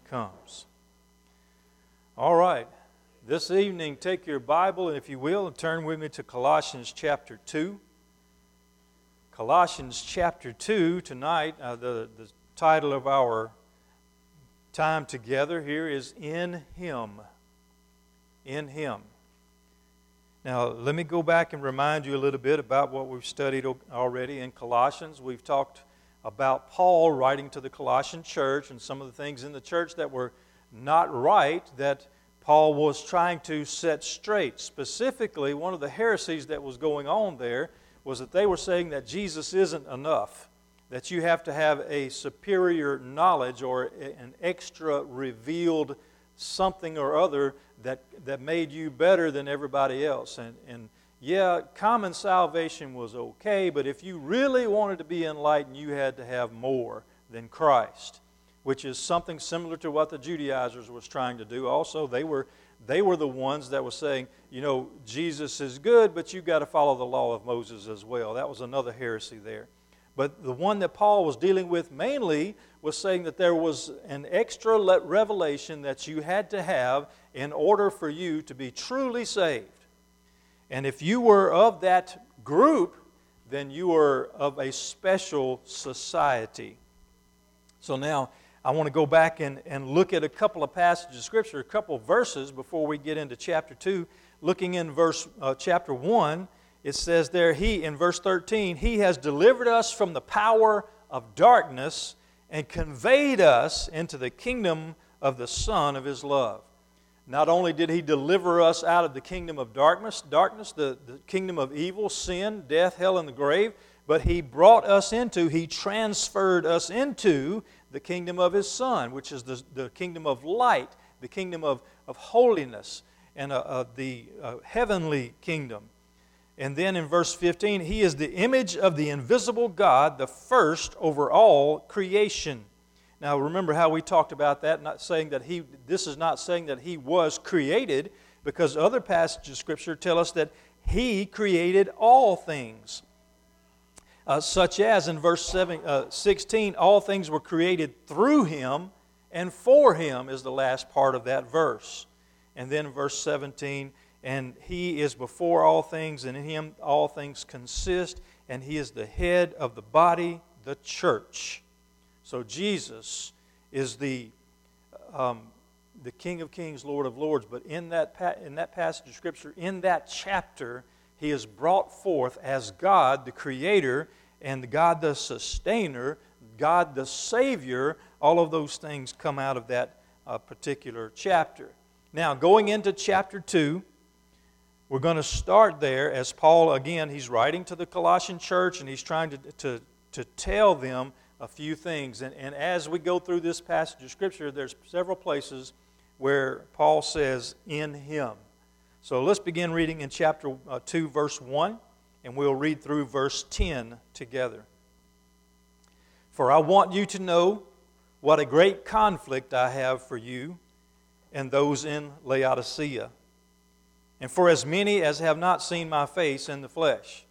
comes. All right. This evening, take your Bible, if you will, and turn with me to Colossians chapter 2. Colossians chapter 2 tonight, uh, the, the title of our time together here is In Him. In Him. Now, let me go back and remind you a little bit about what we've studied already in Colossians. We've talked about Paul writing to the Colossian church and some of the things in the church that were not right that Paul was trying to set straight. Specifically, one of the heresies that was going on there was that they were saying that Jesus isn't enough, that you have to have a superior knowledge or an extra revealed something or other that, that made you better than everybody else. And, and yeah, common salvation was okay, but if you really wanted to be enlightened, you had to have more than Christ, which is something similar to what the Judaizers was trying to do. Also, they were they were the ones that were saying, you know, Jesus is good, but you've got to follow the law of Moses as well. That was another heresy there. But the one that Paul was dealing with mainly was saying that there was an extra revelation that you had to have in order for you to be truly saved. And if you were of that group, then you were of a special society. So now I want to go back and, and look at a couple of passages of Scripture, a couple of verses before we get into chapter 2. Looking in verse uh, chapter 1, it says there, He, in verse 13, He has delivered us from the power of darkness and conveyed us into the kingdom of the Son of His love. Not only did He deliver us out of the kingdom of darkness, darkness, the, the kingdom of evil, sin, death, hell, and the grave, but He brought us into, He transferred us into the kingdom of His Son, which is the, the kingdom of light, the kingdom of, of holiness, and uh, uh, the uh, heavenly kingdom. And then in verse 15, He is the image of the invisible God, the first over all creation. Now remember how we talked about that, not saying that he this is not saying that he was created, because other passages of Scripture tell us that he created all things. Uh, such as in verse 7, uh, 16, all things were created through him and for him is the last part of that verse. And then verse 17, and he is before all things, and in him all things consist, and he is the head of the body, the church. So Jesus is the, um, the King of Kings, Lord of Lords. But in that, pa- in that passage of Scripture, in that chapter, he is brought forth as God, the Creator, and God, the Sustainer, God, the Savior. All of those things come out of that uh, particular chapter. Now, going into chapter 2, we're going to start there as Paul, again, he's writing to the Colossian church and he's trying to, to, to tell them a few things. And, and as we go through this passage of Scripture, there's several places where Paul says, in him. So let's begin reading in chapter uh, 2, verse 1, and we'll read through verse 10 together. For I want you to know what a great conflict I have for you and those in Laodicea, and for as many as have not seen my face in the flesh,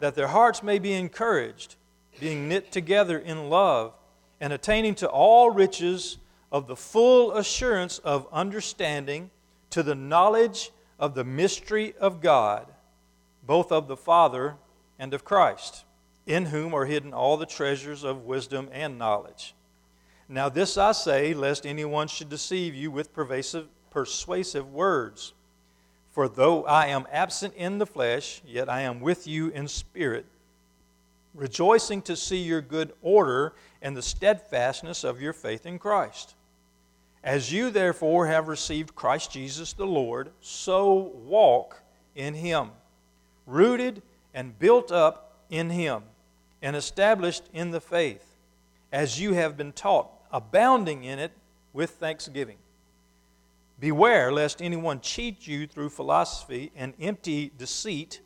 that their hearts may be encouraged being knit together in love, and attaining to all riches of the full assurance of understanding, to the knowledge of the mystery of God, both of the Father and of Christ, in whom are hidden all the treasures of wisdom and knowledge. Now, this I say, lest anyone should deceive you with pervasive, persuasive words. For though I am absent in the flesh, yet I am with you in spirit rejoicing to see your good order and the steadfastness of your faith in Christ. As you therefore have received Christ Jesus the Lord, so walk in him, rooted and built up in him, and established in the faith, as you have been taught, abounding in it with thanksgiving. Beware lest anyone cheat you through philosophy and empty deceit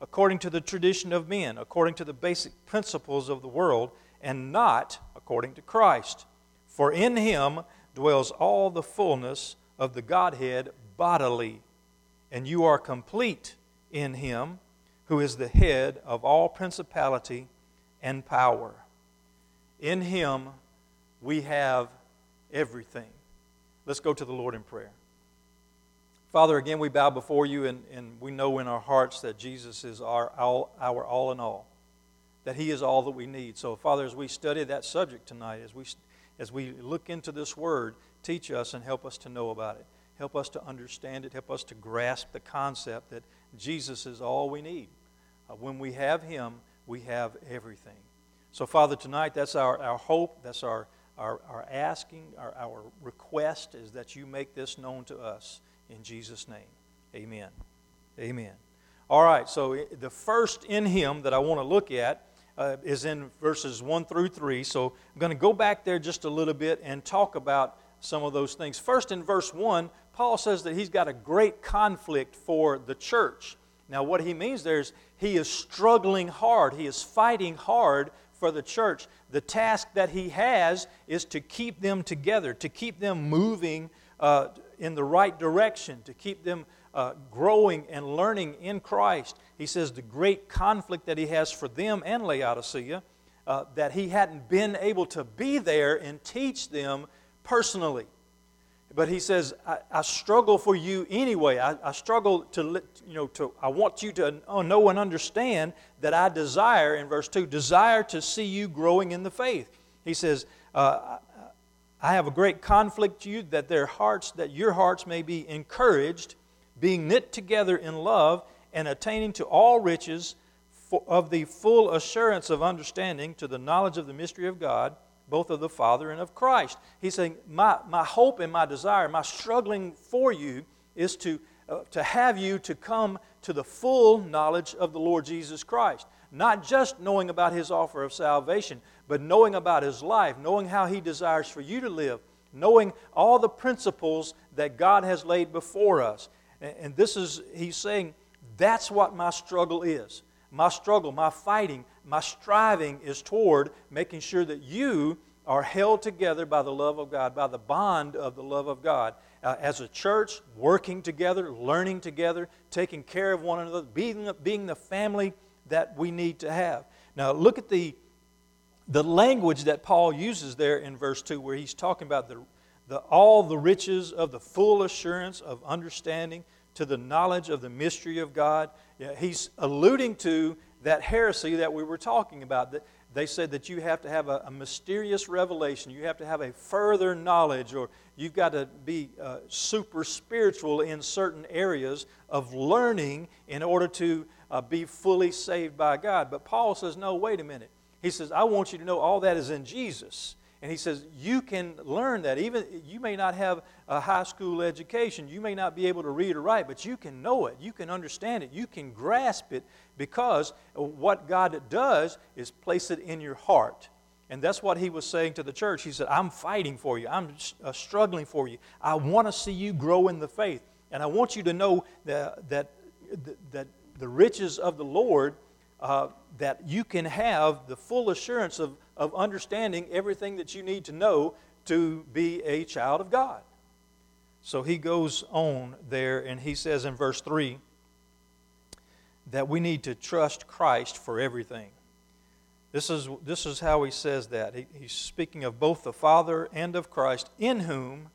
according to the tradition of men, according to the basic principles of the world, and not according to Christ. For in him dwells all the fullness of the Godhead bodily, and you are complete in him who is the head of all principality and power. In him we have everything. Let's go to the Lord in prayer. Father, again, we bow before you and, and we know in our hearts that Jesus is our all, our all in all, that He is all that we need. So, Father, as we study that subject tonight, as we, as we look into this word, teach us and help us to know about it. Help us to understand it. Help us to grasp the concept that Jesus is all we need. Uh, when we have Him, we have everything. So, Father, tonight that's our, our hope, that's our, our, our asking, our, our request is that you make this known to us in Jesus' name. Amen. Amen. All right, so the first in Him that I want to look at uh, is in verses 1 through 3. So I'm going to go back there just a little bit and talk about some of those things. First, in verse 1, Paul says that he's got a great conflict for the church. Now, what he means there is he is struggling hard, he is fighting hard for the church. The task that he has is to keep them together, to keep them moving uh, in the right direction, to keep them uh, growing and learning in Christ. He says the great conflict that he has for them and Laodicea, uh, that he hadn't been able to be there and teach them personally. But he says, I, I struggle for you anyway. I, I, struggle to, you know, to, I want you to know and understand that I desire, in verse 2, desire to see you growing in the faith. He says, uh, I have a great conflict to you that their hearts, that your hearts may be encouraged, being knit together in love, and attaining to all riches of the full assurance of understanding to the knowledge of the mystery of God both of the Father and of Christ. He's saying, My, my hope and my desire, my struggling for you is to, uh, to have you to come to the full knowledge of the Lord Jesus Christ. Not just knowing about his offer of salvation, but knowing about his life, knowing how he desires for you to live, knowing all the principles that God has laid before us. And, this is, he's saying, that's what my struggle is. My struggle, my fighting, my striving is toward making sure that you are held together by the love of God, by the bond of the love of God. Uh, as a church, working together, learning together, taking care of one another, being, being the family that we need to have. Now, look at the, the language that Paul uses there in verse 2, where he's talking about the, the, all the riches of the full assurance of understanding to the knowledge of the mystery of God. Yeah, he's alluding to that heresy that we were talking about. That they said that you have to have a, a mysterious revelation, you have to have a further knowledge, or you've got to be uh, super spiritual in certain areas of learning in order to uh, be fully saved by God. But Paul says, no, wait a minute. He says, I want you to know all that is in Jesus. And he says, You can learn that. Even you may not have a high school education, you may not be able to read or write, but you can know it. You can understand it. You can grasp it because what God does is place it in your heart. And that's what he was saying to the church. He said, I'm fighting for you, I'm uh, struggling for you. I want to see you grow in the faith. And I want you to know that, that, that the riches of the Lord, uh, that you can have the full assurance of of understanding everything that you need to know to be a child of God. So he goes on there and he says in verse 3 that we need to trust Christ for everything. This is, this is how he says that. He, he's speaking of both the Father and of Christ, in whom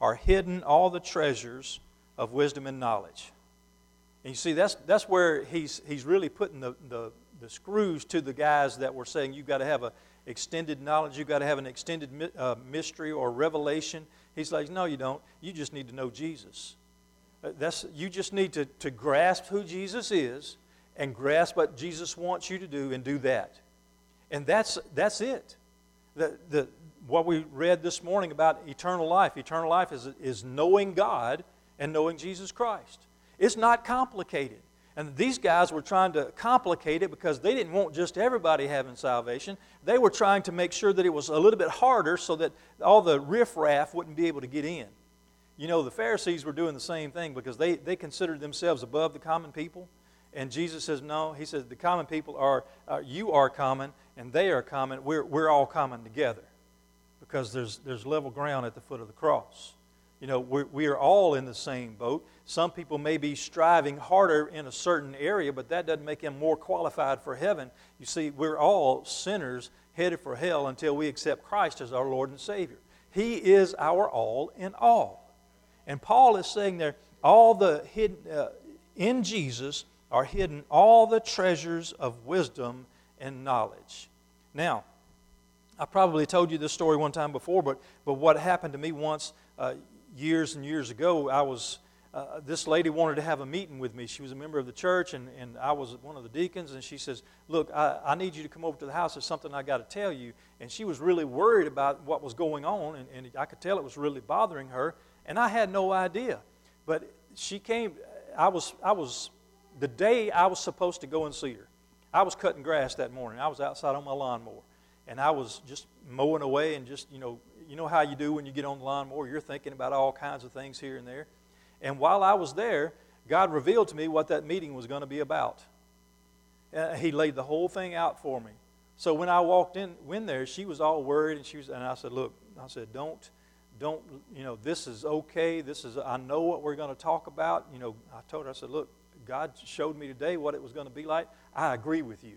are hidden all the treasures of wisdom and knowledge. And you see, that's, that's where he's, he's really putting the, the, the screws to the guys that were saying you've got to have a extended knowledge. You've got to have an extended uh, mystery or revelation. He's like, no, you don't. You just need to know Jesus. Uh, that's, you just need to, to grasp who Jesus is and grasp what Jesus wants you to do and do that. And that's, that's it. The, the, what we read this morning about eternal life eternal life is, is knowing God and knowing Jesus Christ. It's not complicated. And these guys were trying to complicate it because they didn't want just everybody having salvation. They were trying to make sure that it was a little bit harder so that all the riffraff wouldn't be able to get in. You know, the Pharisees were doing the same thing because they, they considered themselves above the common people. And Jesus says, No, He says, the common people are, uh, you are common and they are common. We're, we're all common together because there's, there's level ground at the foot of the cross. You know, we're, we are all in the same boat. Some people may be striving harder in a certain area, but that doesn't make them more qualified for heaven. You see, we're all sinners headed for hell until we accept Christ as our Lord and Savior. He is our all in all. And Paul is saying there, all the hidden, uh, in Jesus are hidden all the treasures of wisdom and knowledge. Now, I probably told you this story one time before, but, but what happened to me once uh, years and years ago, I was, uh, this lady wanted to have a meeting with me. She was a member of the church, and, and I was one of the deacons, and she says, Look, I, I need you to come over to the house. There's something I got to tell you. And she was really worried about what was going on, and, and I could tell it was really bothering her, and I had no idea. But she came, I was, I was, the day I was supposed to go and see her, I was cutting grass that morning. I was outside on my lawnmower and I was just mowing away and just, you know, you know how you do when you get on the lawnmower, you're thinking about all kinds of things here and there. And while I was there, God revealed to me what that meeting was going to be about. Uh, he laid the whole thing out for me. So when I walked in, in there, she was all worried, and she was, and I said, "Look, I said, don't, don't, you know, this is okay. This is, I know what we're going to talk about. You know, I told her, I said, look, God showed me today what it was going to be like. I agree with you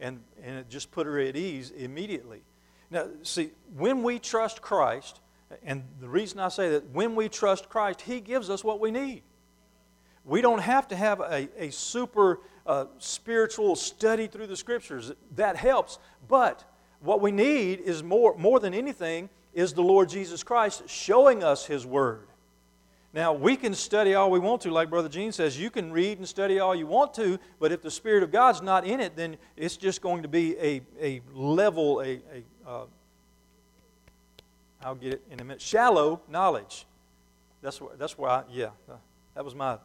and, and it just put her at ease immediately. Now, see, when we trust Christ, and the reason I say that, when we trust Christ, He gives us what we need. We don't have to have a, a super uh, spiritual study through the Scriptures. That helps. But what we need is more, more than anything, is the Lord Jesus Christ showing us His Word. Now, we can study all we want to, like Brother Gene says. You can read and study all you want to, but if the Spirit of God's not in it, then it's just going to be a, a level, a, a uh, I'll get it in a minute, shallow knowledge. That's, where, that's why, yeah, uh, that was my uh,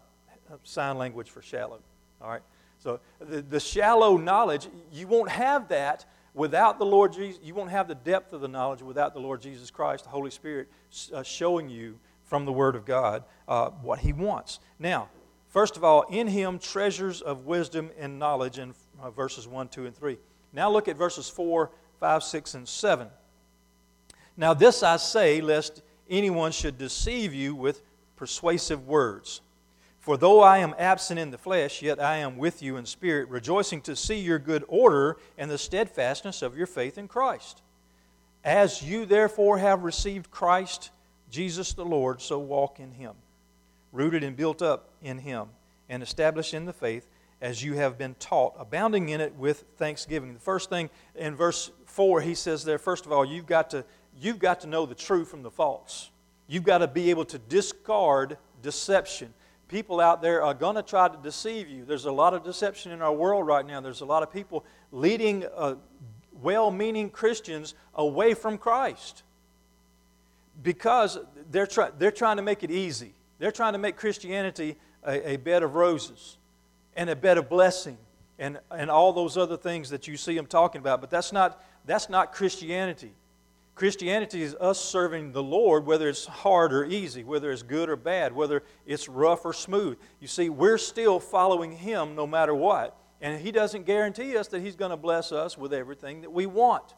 sign language for shallow. All right? So the, the shallow knowledge, you won't have that without the Lord Jesus. You won't have the depth of the knowledge without the Lord Jesus Christ, the Holy Spirit, uh, showing you from the Word of God uh, what He wants. Now, first of all, in Him treasures of wisdom and knowledge in uh, verses 1, 2, and 3. Now look at verses 4, 5, 6, and 7. Now, this I say, lest anyone should deceive you with persuasive words. For though I am absent in the flesh, yet I am with you in spirit, rejoicing to see your good order and the steadfastness of your faith in Christ. As you therefore have received Christ, Jesus the Lord, so walk in him, rooted and built up in him, and established in the faith as you have been taught, abounding in it with thanksgiving. The first thing in verse 4, he says there, first of all, you've got to, you've got to know the true from the false. You've got to be able to discard deception. People out there are going to try to deceive you. There's a lot of deception in our world right now. There's a lot of people leading uh, well meaning Christians away from Christ because they're, try, they're trying to make it easy. They're trying to make Christianity a, a bed of roses and a bed of blessing and, and all those other things that you see them talking about. But that's not, that's not Christianity. Christianity is us serving the Lord, whether it's hard or easy, whether it's good or bad, whether it's rough or smooth. You see, we're still following Him no matter what. And He doesn't guarantee us that He's going to bless us with everything that we want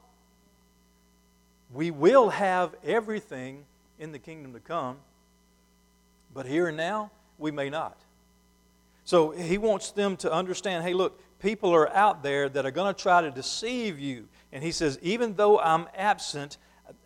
we will have everything in the kingdom to come, but here and now, we may not. So he wants them to understand hey, look, people are out there that are going to try to deceive you. And he says, even though I'm absent,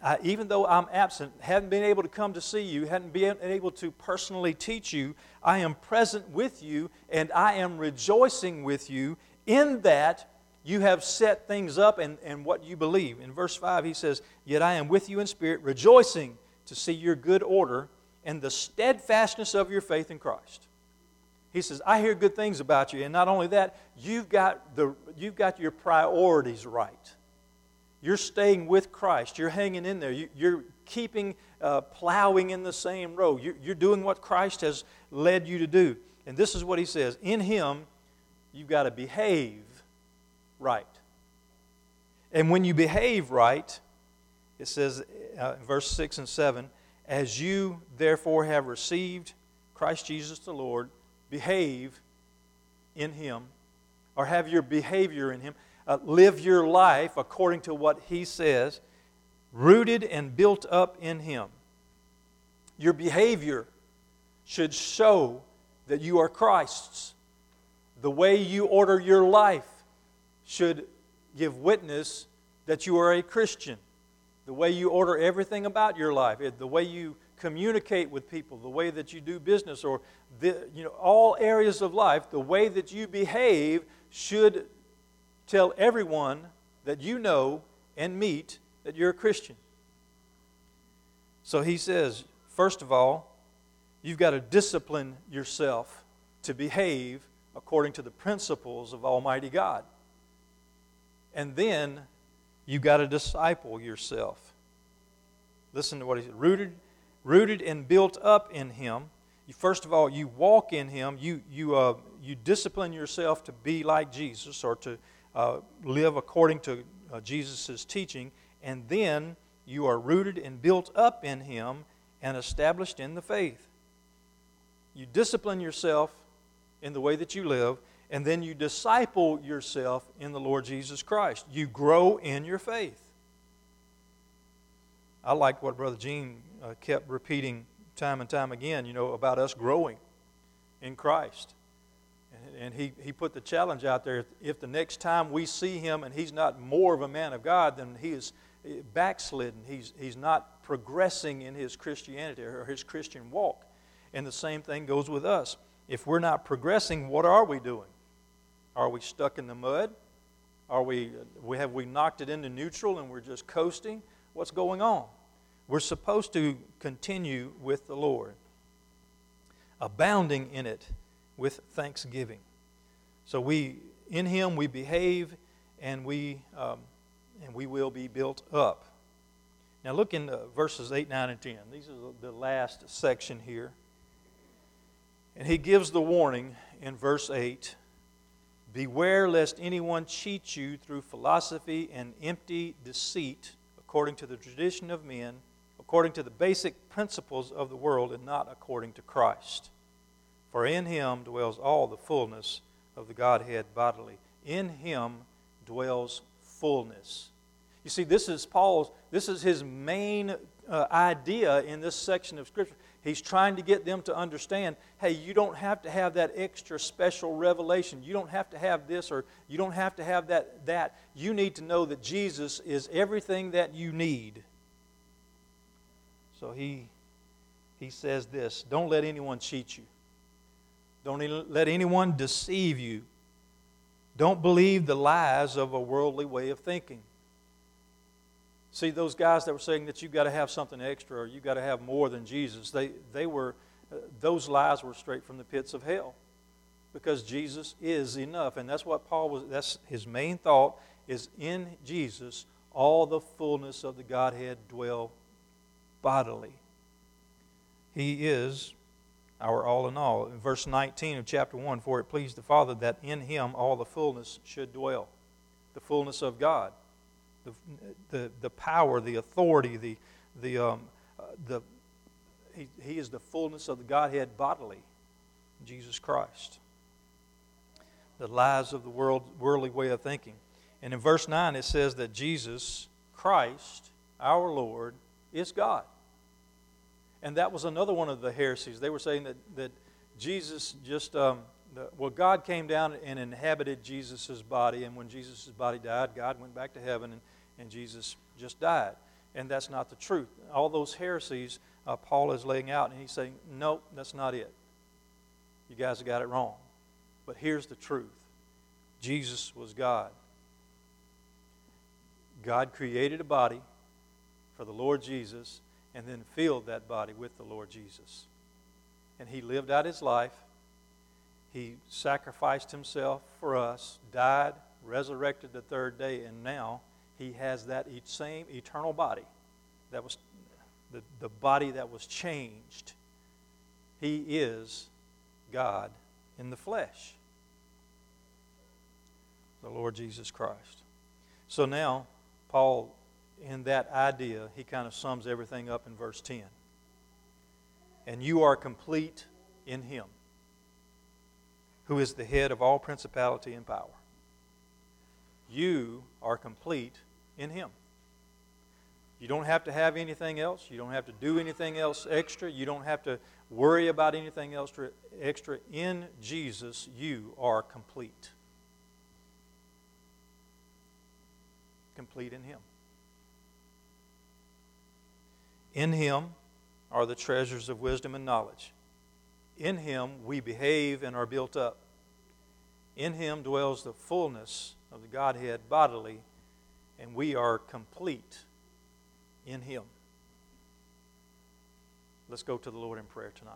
I, even though I'm absent, haven't been able to come to see you, hadn't been able to personally teach you, I am present with you and I am rejoicing with you in that you have set things up and, and what you believe. In verse 5, he says, Yet I am with you in spirit, rejoicing to see your good order and the steadfastness of your faith in Christ. He says, I hear good things about you. And not only that, you've got, the, you've got your priorities right. You're staying with Christ. You're hanging in there. You, are keeping, uh, plowing in the same row. You're, you're doing what Christ has led you to do. And this is what he says In Him, you've got to behave right. And when you behave right, it says uh, verse 6 and 7 As you therefore have received Christ Jesus the Lord, behave in Him, or have your behavior in Him. Uh, live your life according to what He says, rooted and built up in Him. Your behavior should show that you are Christ's. The way you order your life should give witness that you are a Christian. the way you order everything about your life, the way you communicate with people, the way that you do business, or the, you know, all areas of life, the way that you behave should tell everyone that you know and meet that you're a Christian. So he says, first of all, you've got to discipline yourself to behave according to the principles of Almighty God. And then you've got to disciple yourself. Listen to what he said rooted, rooted and built up in Him. First of all, you walk in Him. You, you, uh, you discipline yourself to be like Jesus or to uh, live according to uh, Jesus' teaching. And then you are rooted and built up in Him and established in the faith. You discipline yourself in the way that you live, and then you disciple yourself in the Lord Jesus Christ. You grow in your faith. I like what Brother Gene uh, kept repeating time and time again, you know, about us growing in Christ. And, he, he put the challenge out there if the next time we see him and he's not more of a man of God, then he is eh, backslidden. He's, he's not progressing in his Christianity or his Christian walk. And the same thing goes with us. If we're not progressing, what are we doing? Are we stuck in the mud? Are we, we have we knocked it into neutral and we're just coasting? What's going on? We're supposed to continue with the Lord, abounding in it with thanksgiving. So we, in Him, we behave and we, um, and we will be built up. Now look in uh, verses 8, 9, and 10. These are the last section here. And he gives the warning in verse 8 Beware lest anyone cheat you through philosophy and empty deceit, according to the tradition of men according to the basic principles of the world and not according to Christ. For in him dwells all the fullness of the Godhead bodily. In him dwells fullness. You see, this is Paul's, this is his main uh, idea in this section of Scripture. He's trying to get them to understand hey, you don't have to have that extra special revelation. You don't have to have this or you don't have to have that. that. You need to know that Jesus is everything that you need so he, he says this Don't let anyone cheat you, don't let anyone deceive you. Don't believe the lies of a worldly way of thinking. See, those guys that were saying that you've got to have something extra or you've got to have more than Jesus, they, they were, uh, those lies were straight from the pits of hell because Jesus is enough. And that's what Paul was, that's his main thought is in Jesus, all the fullness of the Godhead dwell bodily. He is our all in all. In verse 19 of chapter 1, for it pleased the Father that in him all the fullness should dwell. The fullness of God, the, the, the power, the authority, the, the, um, uh, the, he, he is the fullness of the Godhead bodily, Jesus Christ. The lies of the world, worldly way of thinking. And in verse 9, it says that Jesus Christ, our Lord, is God. And that was another one of the heresies. They were saying that, that Jesus just, um, the, well, God came down and inhabited Jesus' body, and when Jesus' body died, God went back to heaven and, and Jesus just died. And that's not the truth. All those heresies uh, Paul is laying out, and he's saying, nope, that's not it. You guys got it wrong. But here's the truth Jesus was God. God created a body for the Lord Jesus and then filled that body with the Lord Jesus. And he lived out his life. He sacrificed himself for us, died, resurrected the third day, and now he has that same eternal body that was the, the body that was changed. He is God in the flesh, the Lord Jesus Christ. So now, Paul in that idea, he kind of sums everything up in verse 10. And you are complete in him, who is the head of all principality and power. You are complete in him. You don't have to have anything else. You don't have to do anything else extra. You don't have to worry about anything else extra. In Jesus, you are complete. Complete in Him. In Him are the treasures of wisdom and knowledge. In Him we behave and are built up. In Him dwells the fullness of the Godhead bodily, and we are complete in Him. Let's go to the Lord in prayer tonight.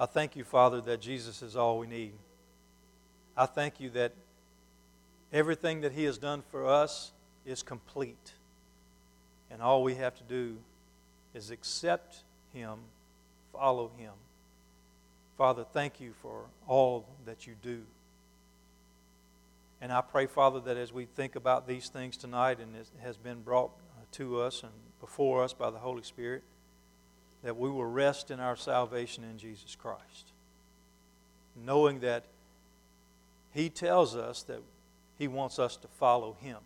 I thank you, Father, that Jesus is all we need. I thank you that everything that He has done for us is complete. And all we have to do is accept Him, follow Him. Father, thank you for all that you do. And I pray, Father, that as we think about these things tonight and it has been brought to us and before us by the Holy Spirit, that we will rest in our salvation in Jesus Christ, knowing that He tells us that He wants us to follow Him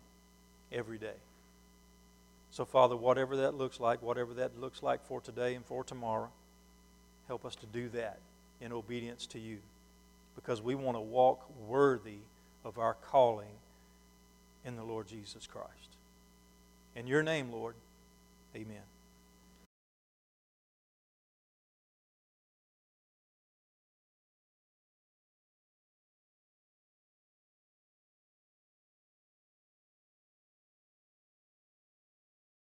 every day. So, Father, whatever that looks like, whatever that looks like for today and for tomorrow, help us to do that in obedience to you because we want to walk worthy of our calling in the Lord Jesus Christ. In your name, Lord, amen.